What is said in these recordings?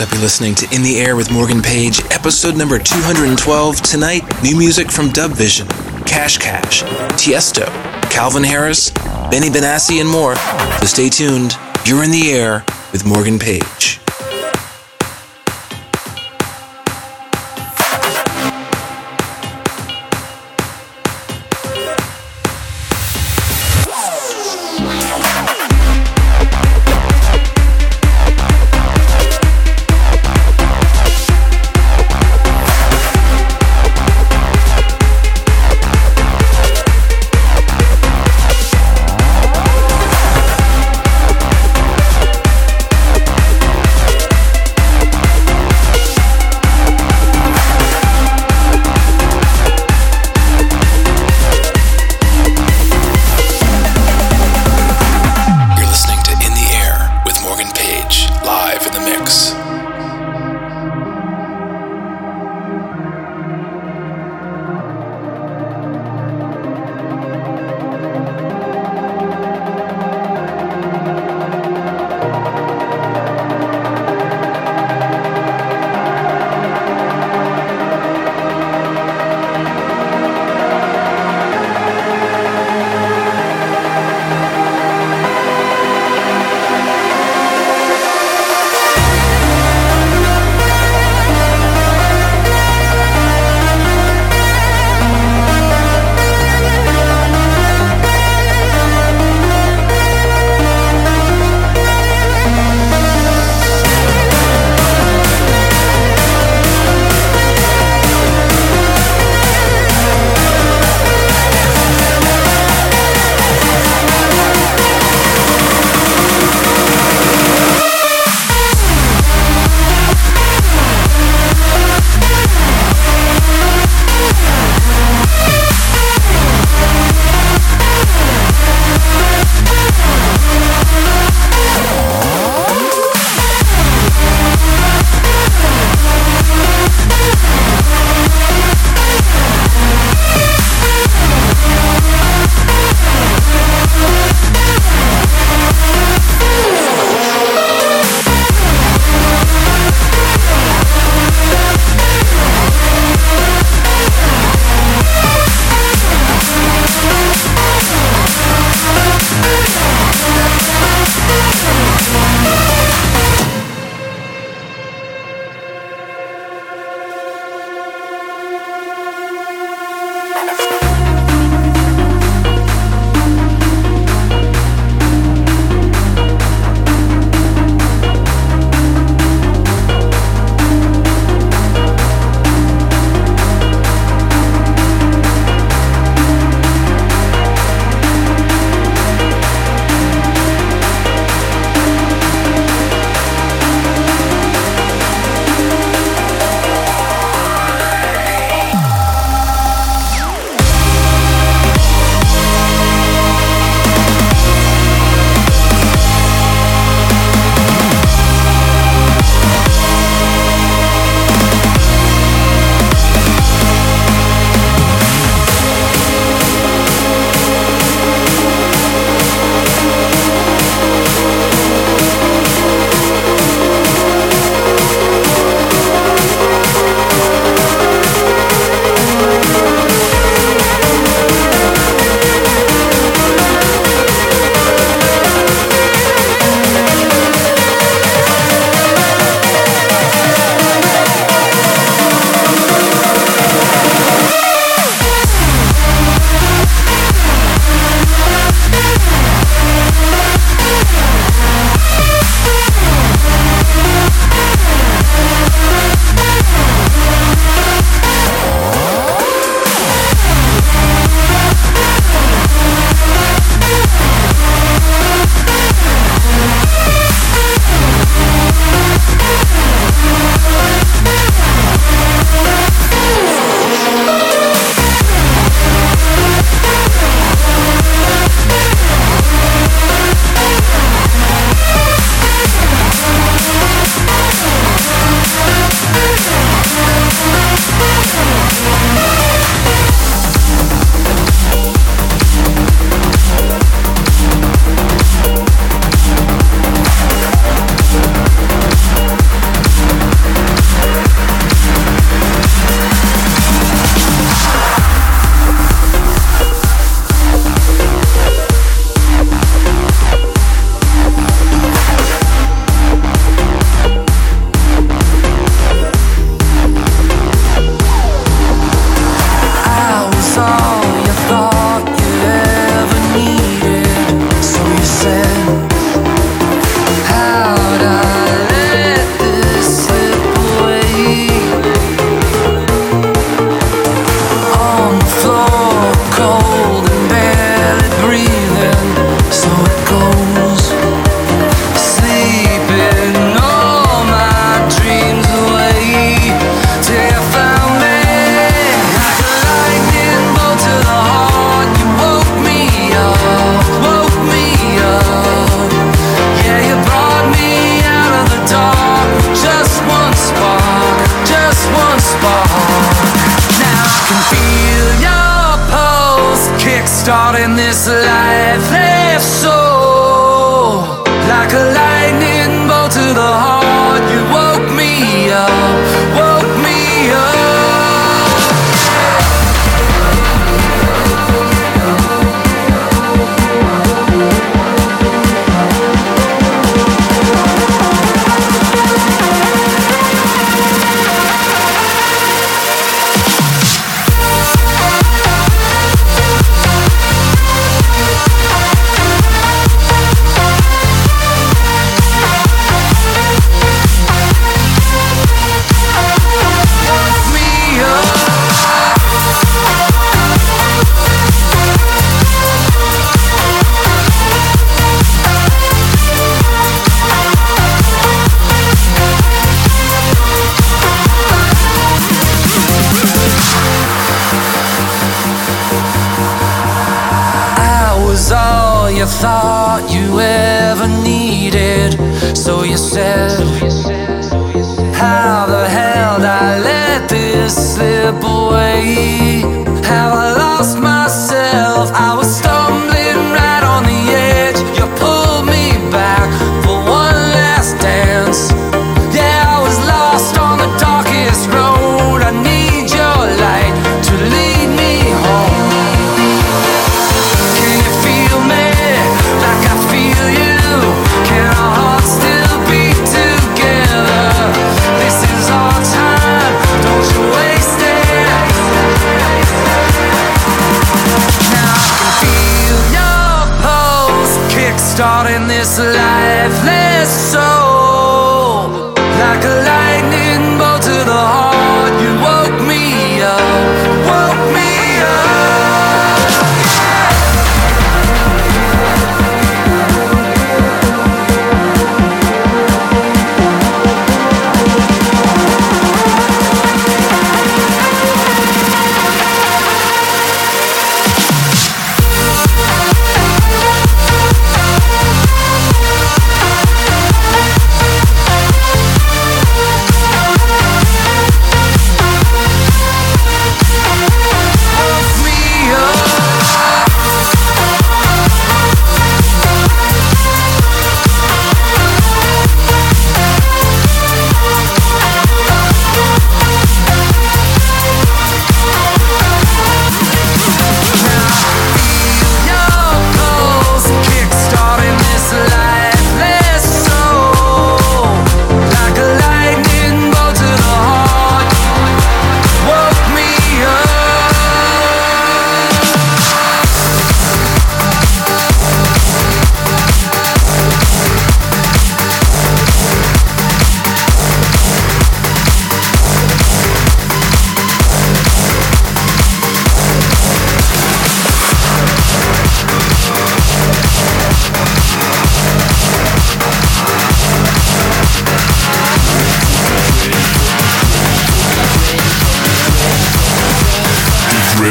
Up, you're listening to In the Air with Morgan Page, episode number 212. Tonight, new music from DubVision, Cash Cash, Tiesto, Calvin Harris, Benny Benassi, and more. So stay tuned. You're in the air with Morgan Page.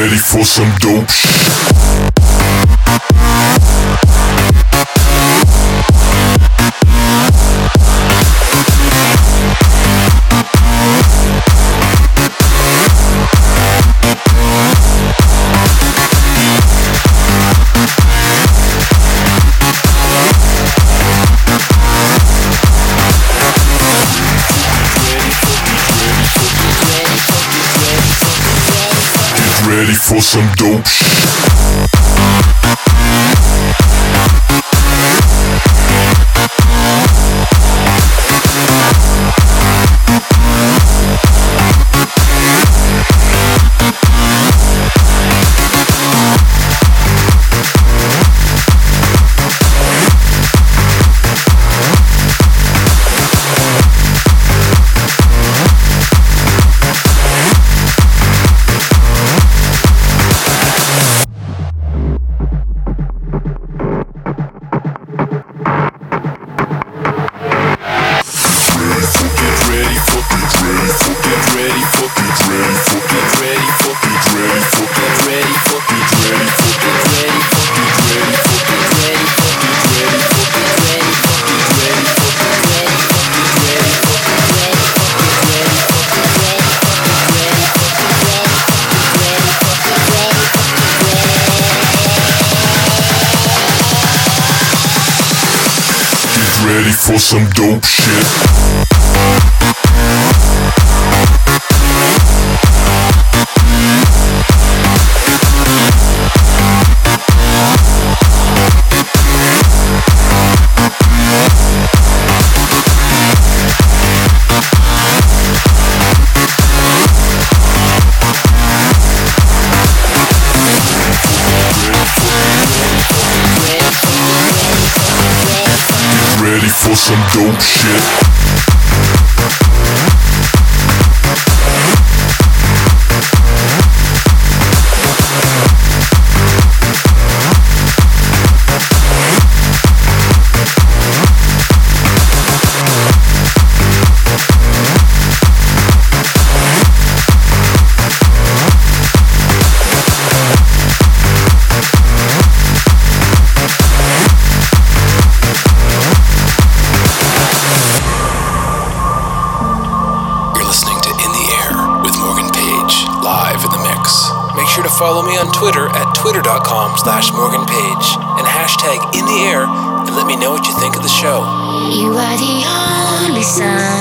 ready for some dope shit. for some dope shit. ready for some dope shit. dope shit. slash Morgan Page and hashtag in the air and let me know what you think of the show. You are the only sun.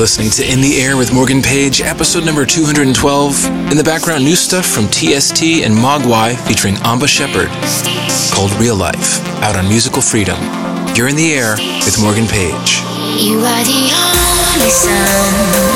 listening to In the Air with Morgan Page, episode number 212. In the background, new stuff from TST and Moguai featuring Amba Shepherd, called Real Life, out on Musical Freedom. You're in the air with Morgan Page. You are the only sun.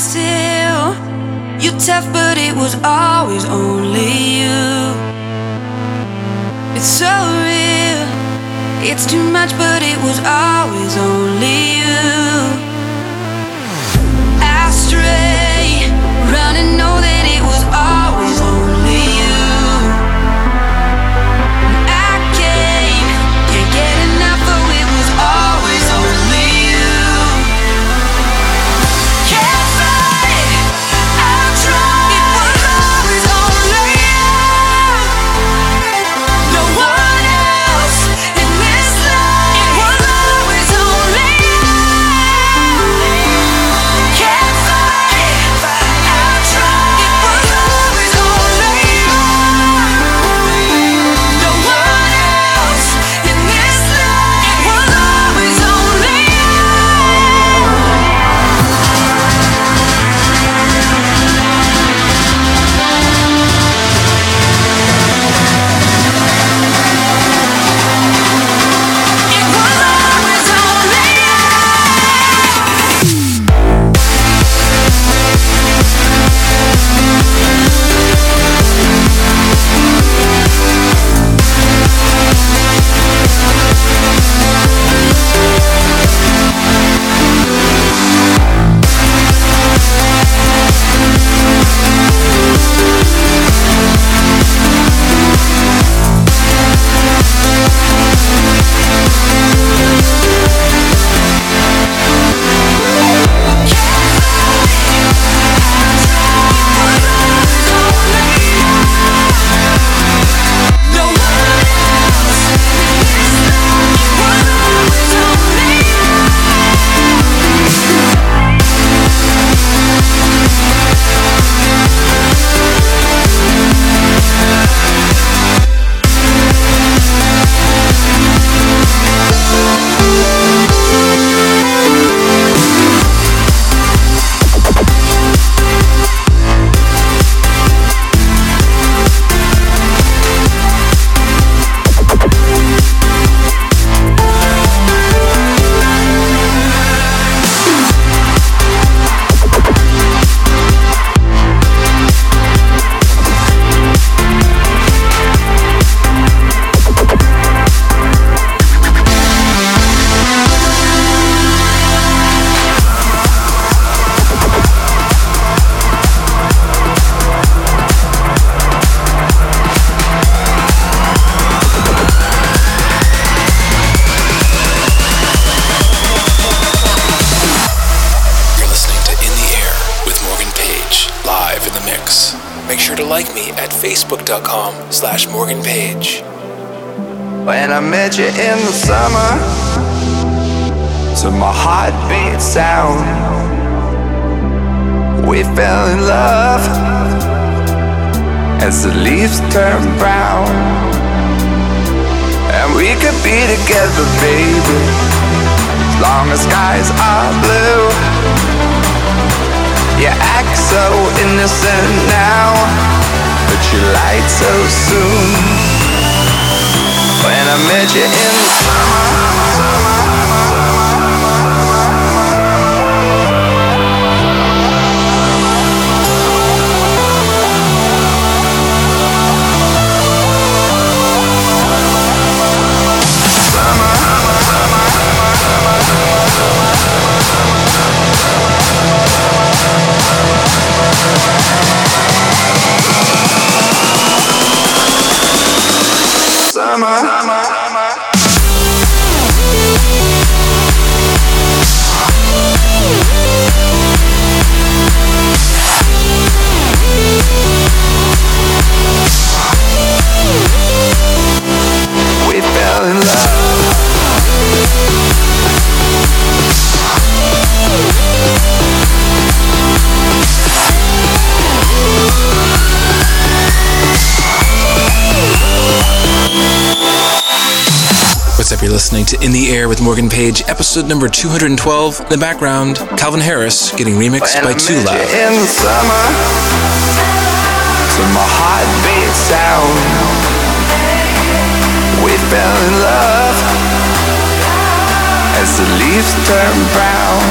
still. You're tough, but it was always only you. It's so real. It's too much, but it was always only you. I stray, running, know that it was always. You're listening to In the Air with Morgan Page, episode number 212. In the background, Calvin Harris getting remixed When by Twoloud. in the summer, to my heartbeat sound, we fell in love as the leaves turn brown,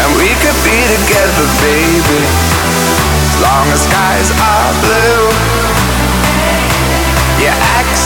and we could be together, baby, as long as skies are blue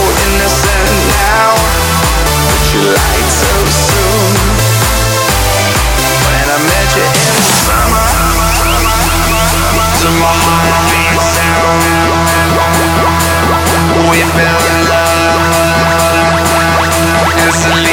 innocent now, but you lied so soon. When I met you in the summer, we fell in love instantly.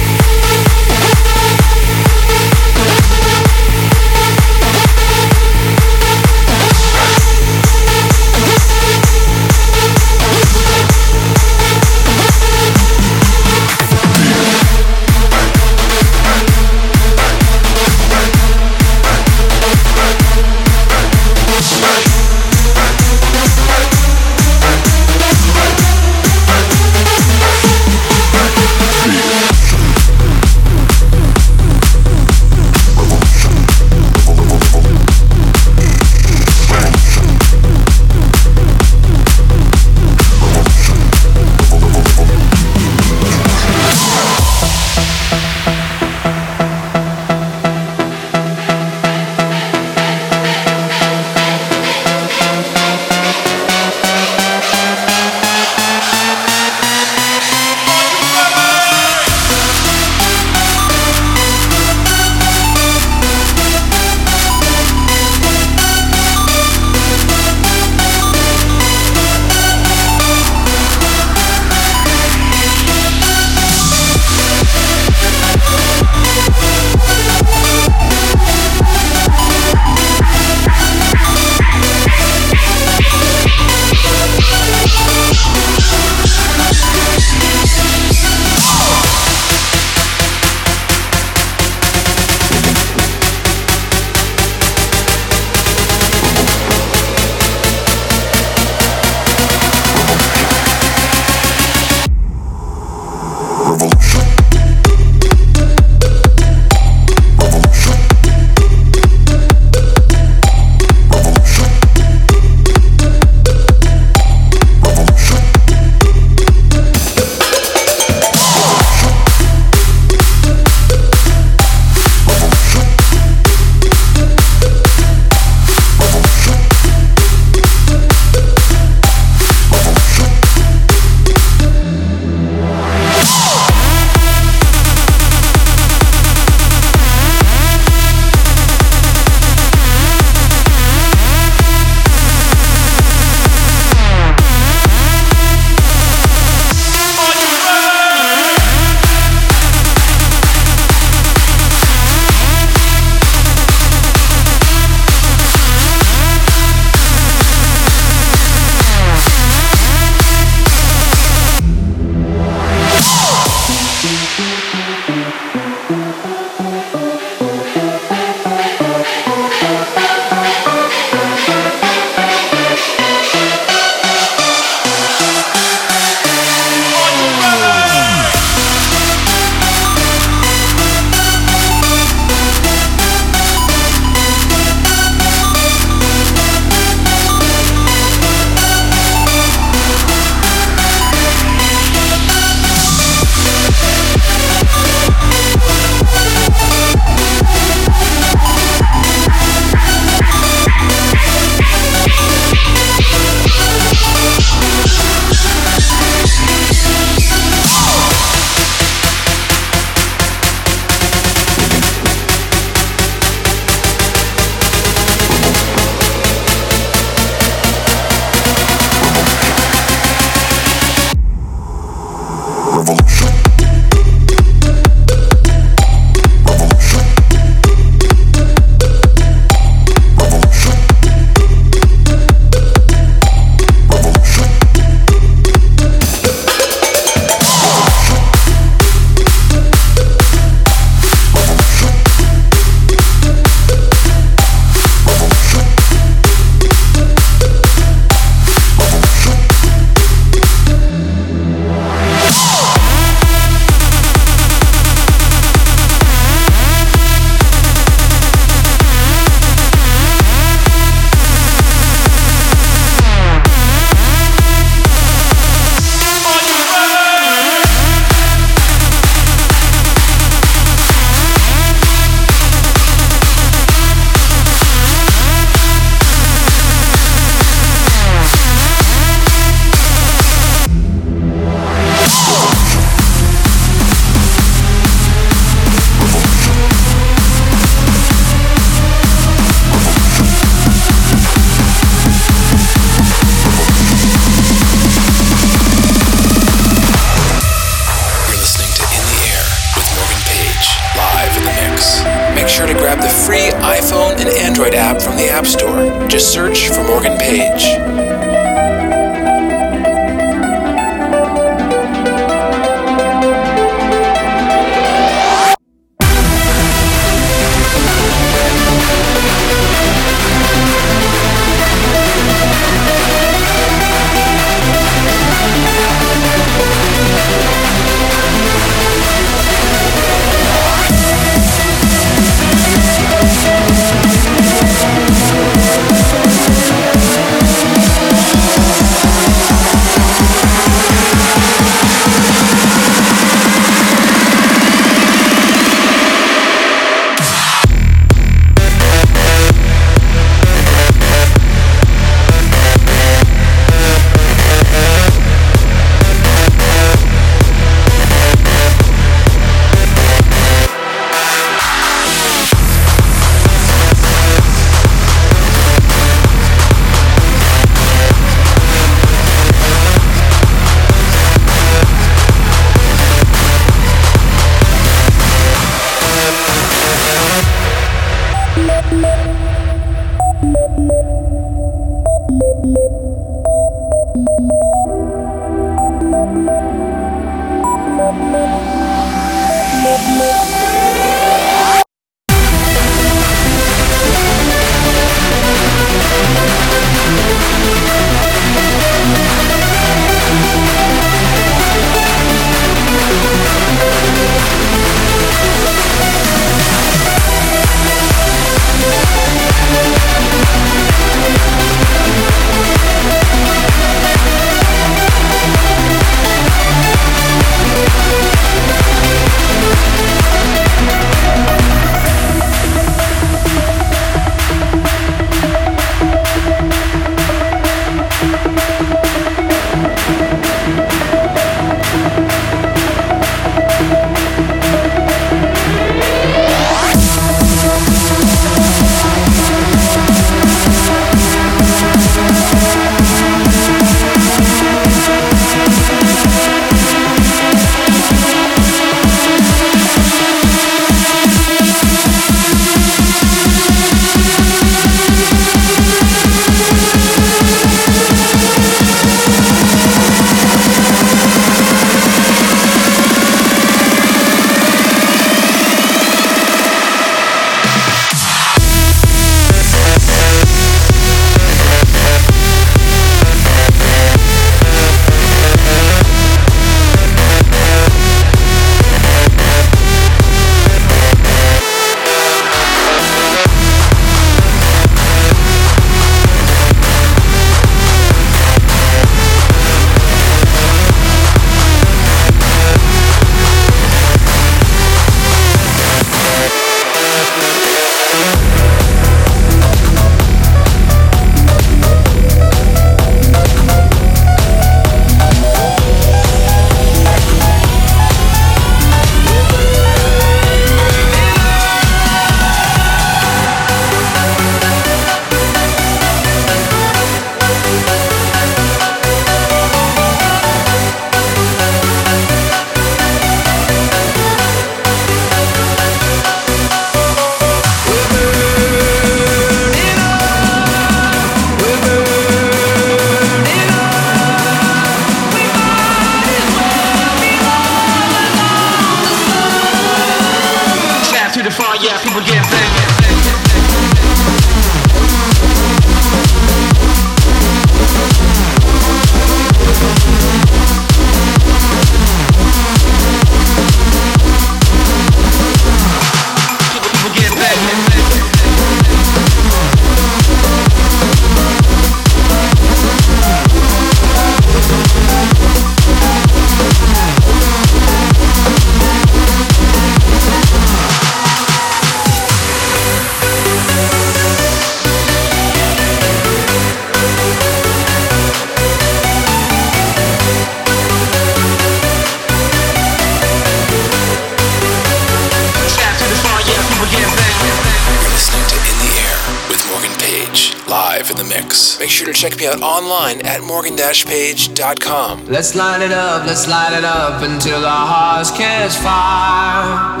Check me out online at morgan-page.com. Let's light it up, let's light it up until our hearts catch fire.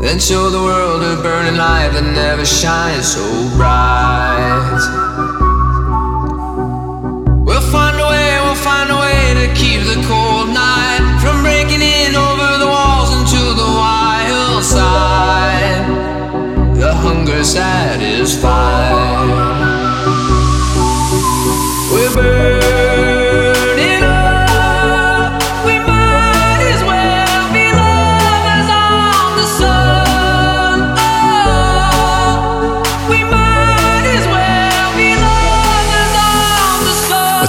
Then show the world a burning light that never shines so bright.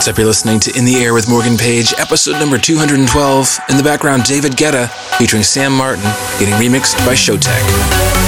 What's up? You're listening to In the Air with Morgan Page, episode number 212. In the background, David Guetta featuring Sam Martin, getting remixed by Showtek.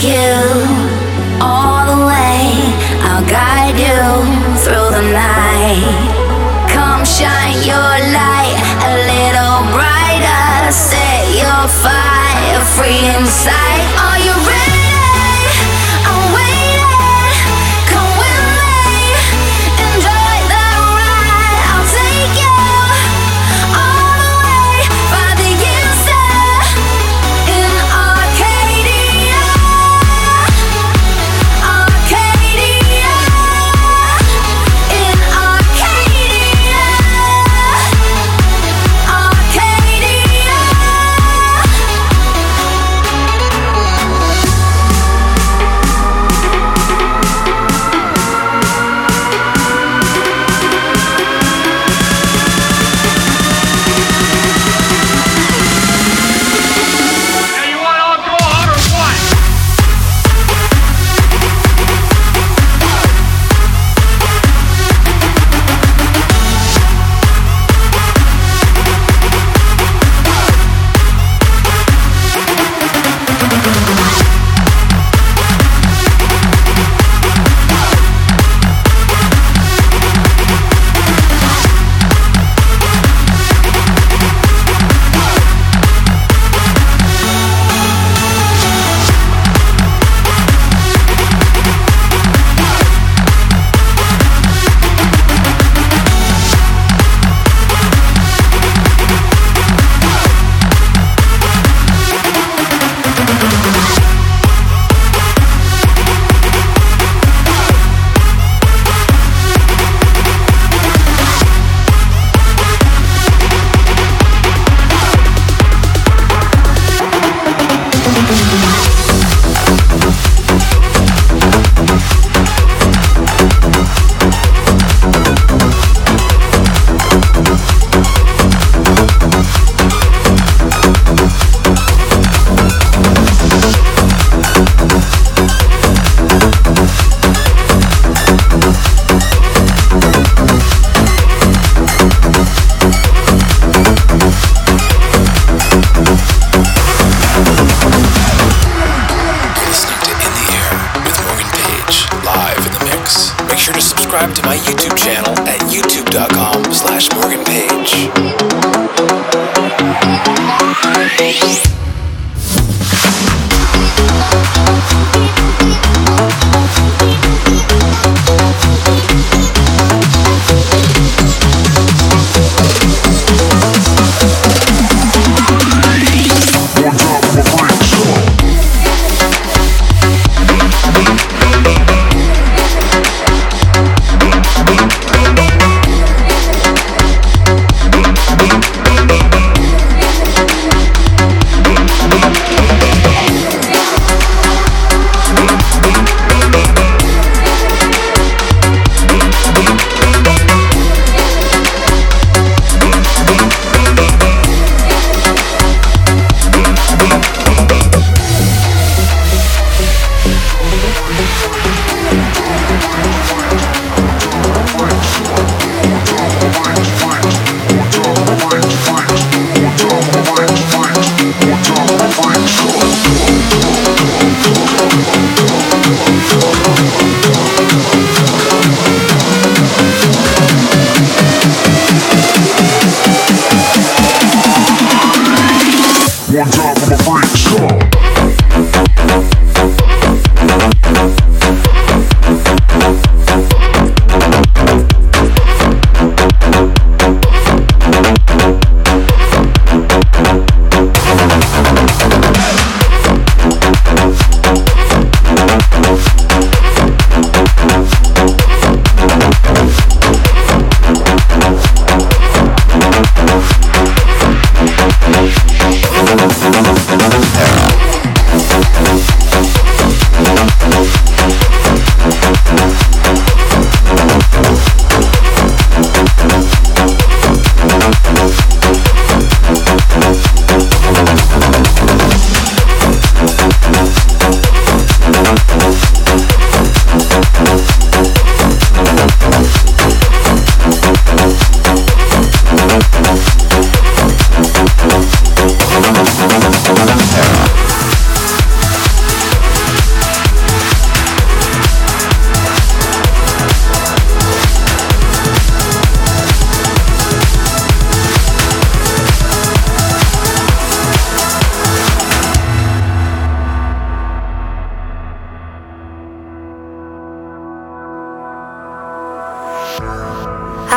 Take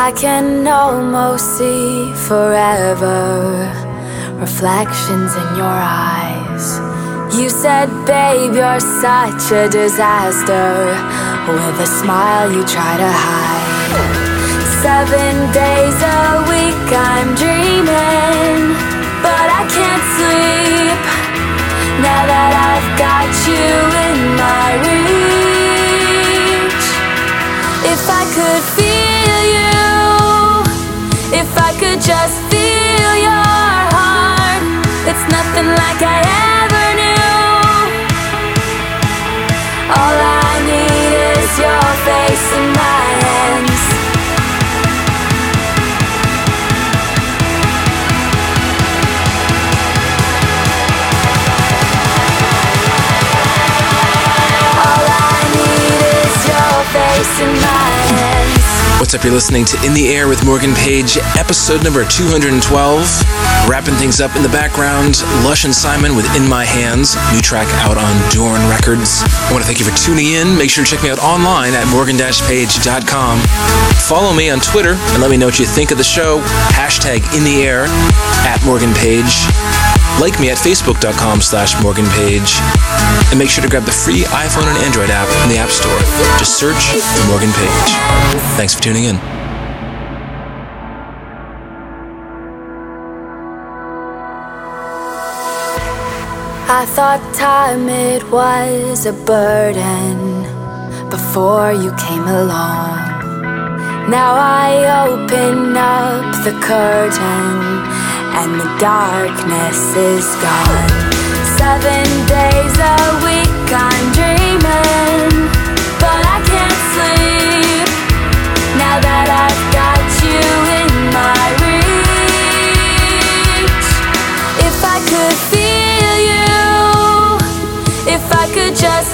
I can almost see forever reflections in your eyes. You said, babe, you're such a disaster. With a smile, you try to hide. Seven days a week, I'm dreaming, but I can't sleep. Now that I've got you in my reach, if I could feel just feel your heart, it's nothing like I ever What's up? You're listening to In the Air with Morgan Page, episode number 212. Wrapping things up in the background, Lush and Simon with In My Hands, new track out on Doorn Records. I want to thank you for tuning in. Make sure to check me out online at morgan-page.com. Follow me on Twitter and let me know what you think of the show. Hashtag In the Air at Morgan Page. Like me at facebook.com slash Morgan Page. And make sure to grab the free iPhone and Android app in the App Store. Just search for Morgan Page. Thanks for tuning in. I thought time it was a burden before you came along. Now I open up the curtain and the darkness is gone. Seven days a week I'm dreaming, but I can't sleep now that I've got you in my reach. If I could feel you, if I could just